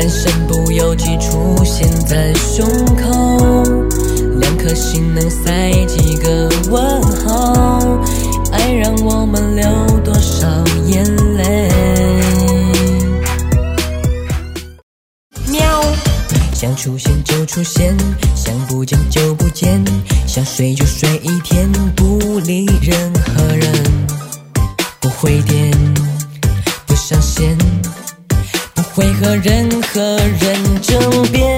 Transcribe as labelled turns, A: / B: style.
A: 但身不由己出现在胸口，两颗心能塞几个问号？爱让我们流多少眼泪？喵，想出现就出现，想不见就不见，想睡就睡一天，不理任何人。不会变为何任何人争辩。